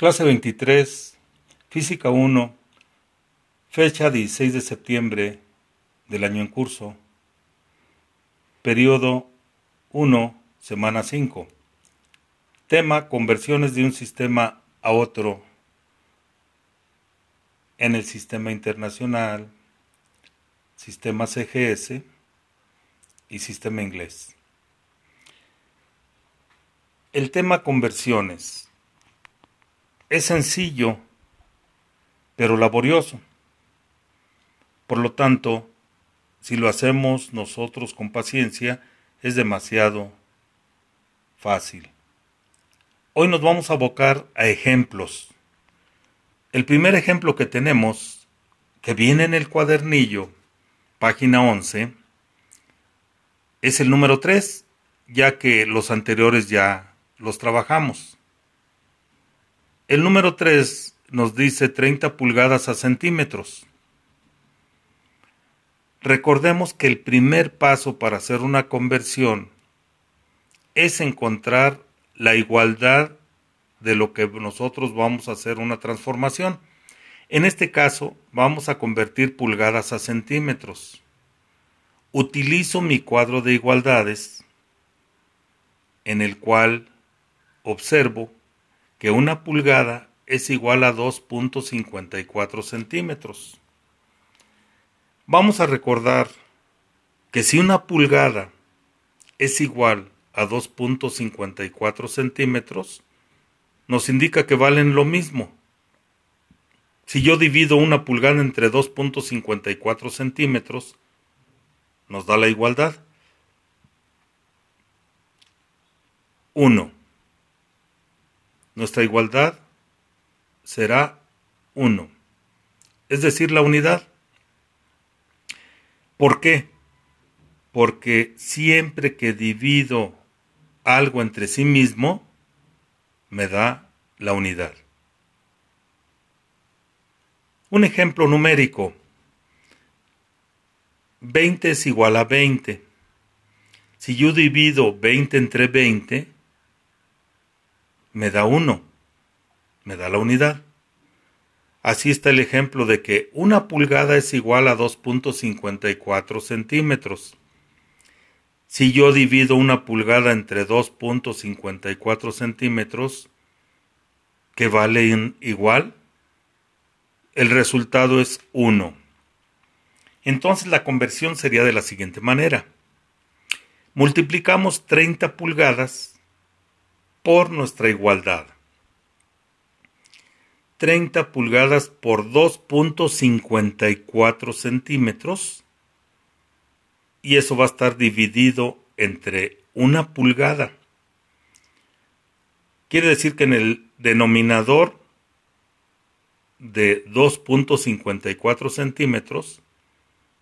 Clase 23, Física 1, fecha 16 de septiembre del año en curso, periodo 1, semana 5. Tema, conversiones de un sistema a otro en el sistema internacional, sistema CGS y sistema inglés. El tema conversiones es sencillo, pero laborioso. Por lo tanto, si lo hacemos nosotros con paciencia, es demasiado fácil. Hoy nos vamos a abocar a ejemplos. El primer ejemplo que tenemos, que viene en el cuadernillo, página 11, es el número 3, ya que los anteriores ya los trabajamos. El número 3 nos dice 30 pulgadas a centímetros. Recordemos que el primer paso para hacer una conversión es encontrar la igualdad de lo que nosotros vamos a hacer una transformación. En este caso, vamos a convertir pulgadas a centímetros. Utilizo mi cuadro de igualdades en el cual observo que una pulgada es igual a 2.54 centímetros. Vamos a recordar que si una pulgada es igual a 2.54 centímetros, nos indica que valen lo mismo. Si yo divido una pulgada entre 2.54 centímetros, nos da la igualdad. 1 nuestra igualdad será 1, es decir, la unidad. ¿Por qué? Porque siempre que divido algo entre sí mismo, me da la unidad. Un ejemplo numérico. 20 es igual a 20. Si yo divido 20 entre 20, me da 1, me da la unidad. Así está el ejemplo de que una pulgada es igual a 2.54 centímetros. Si yo divido una pulgada entre 2.54 centímetros, que vale igual, el resultado es 1. Entonces la conversión sería de la siguiente manera. Multiplicamos 30 pulgadas por nuestra igualdad. 30 pulgadas por 2.54 centímetros y eso va a estar dividido entre una pulgada. Quiere decir que en el denominador de 2.54 centímetros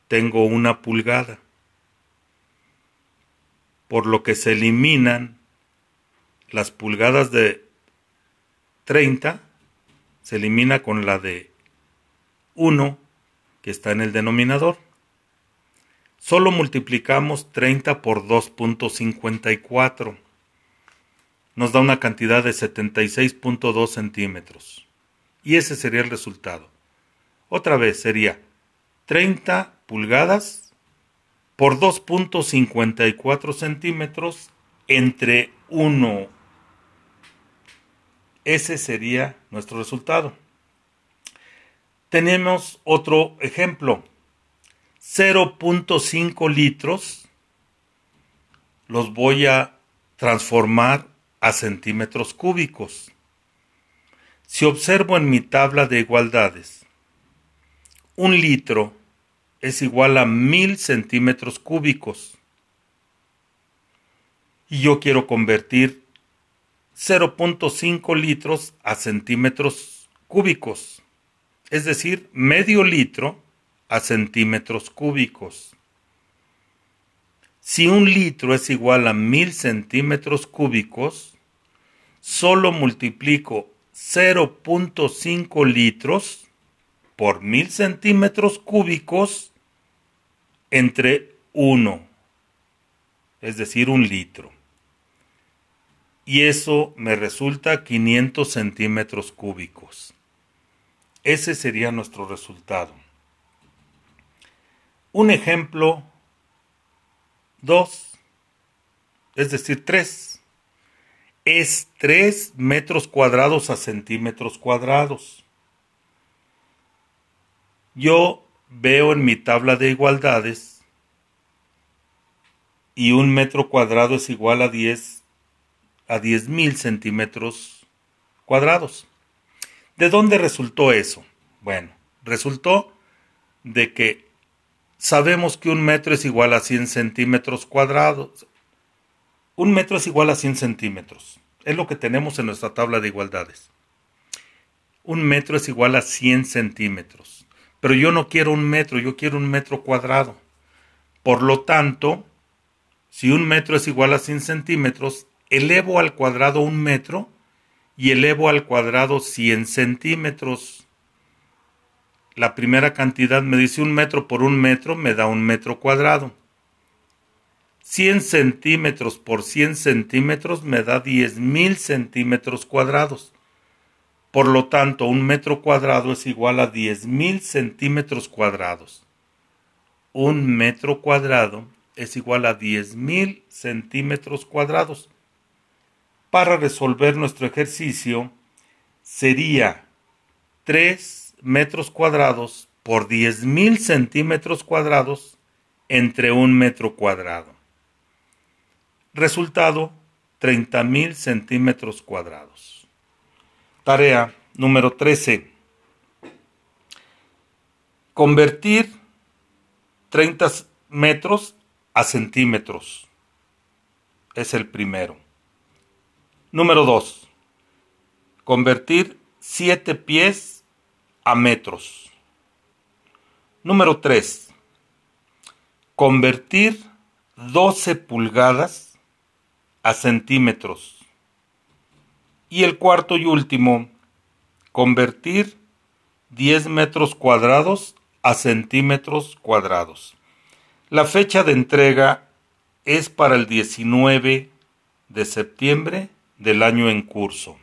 tengo una pulgada, por lo que se eliminan las pulgadas de 30 se elimina con la de 1 que está en el denominador. Solo multiplicamos 30 por 2.54. Nos da una cantidad de 76.2 centímetros. Y ese sería el resultado. Otra vez sería 30 pulgadas por 2.54 centímetros entre 1 ese sería nuestro resultado. Tenemos otro ejemplo. 0.5 litros los voy a transformar a centímetros cúbicos. Si observo en mi tabla de igualdades, un litro es igual a mil centímetros cúbicos. Y yo quiero convertir 0.5 litros a centímetros cúbicos, es decir, medio litro a centímetros cúbicos. Si un litro es igual a mil centímetros cúbicos, solo multiplico 0.5 litros por mil centímetros cúbicos entre 1, es decir, un litro y eso me resulta 500 centímetros cúbicos. Ese sería nuestro resultado. Un ejemplo 2, es decir, 3, es 3 metros cuadrados a centímetros cuadrados. Yo veo en mi tabla de igualdades y un metro cuadrado es igual a 10 a 10 mil centímetros cuadrados. ¿De dónde resultó eso? Bueno, resultó de que sabemos que un metro es igual a 100 centímetros cuadrados. Un metro es igual a 100 centímetros. Es lo que tenemos en nuestra tabla de igualdades. Un metro es igual a 100 centímetros. Pero yo no quiero un metro, yo quiero un metro cuadrado. Por lo tanto, si un metro es igual a 100 centímetros, elevo al cuadrado un metro y elevo al cuadrado 100 centímetros. La primera cantidad me dice un metro por un metro, me da un metro cuadrado. 100 centímetros por 100 centímetros me da 10.000 centímetros cuadrados. Por lo tanto, un metro cuadrado es igual a 10.000 centímetros cuadrados. Un metro cuadrado es igual a 10.000 centímetros cuadrados. Para resolver nuestro ejercicio sería 3 metros cuadrados por 10.000 centímetros cuadrados entre un metro cuadrado. Resultado, 30.000 centímetros cuadrados. Tarea número 13. Convertir 30 metros a centímetros. Es el primero. Número 2. Convertir 7 pies a metros. Número 3. Convertir 12 pulgadas a centímetros. Y el cuarto y último, convertir 10 metros cuadrados a centímetros cuadrados. La fecha de entrega es para el 19 de septiembre del año en curso.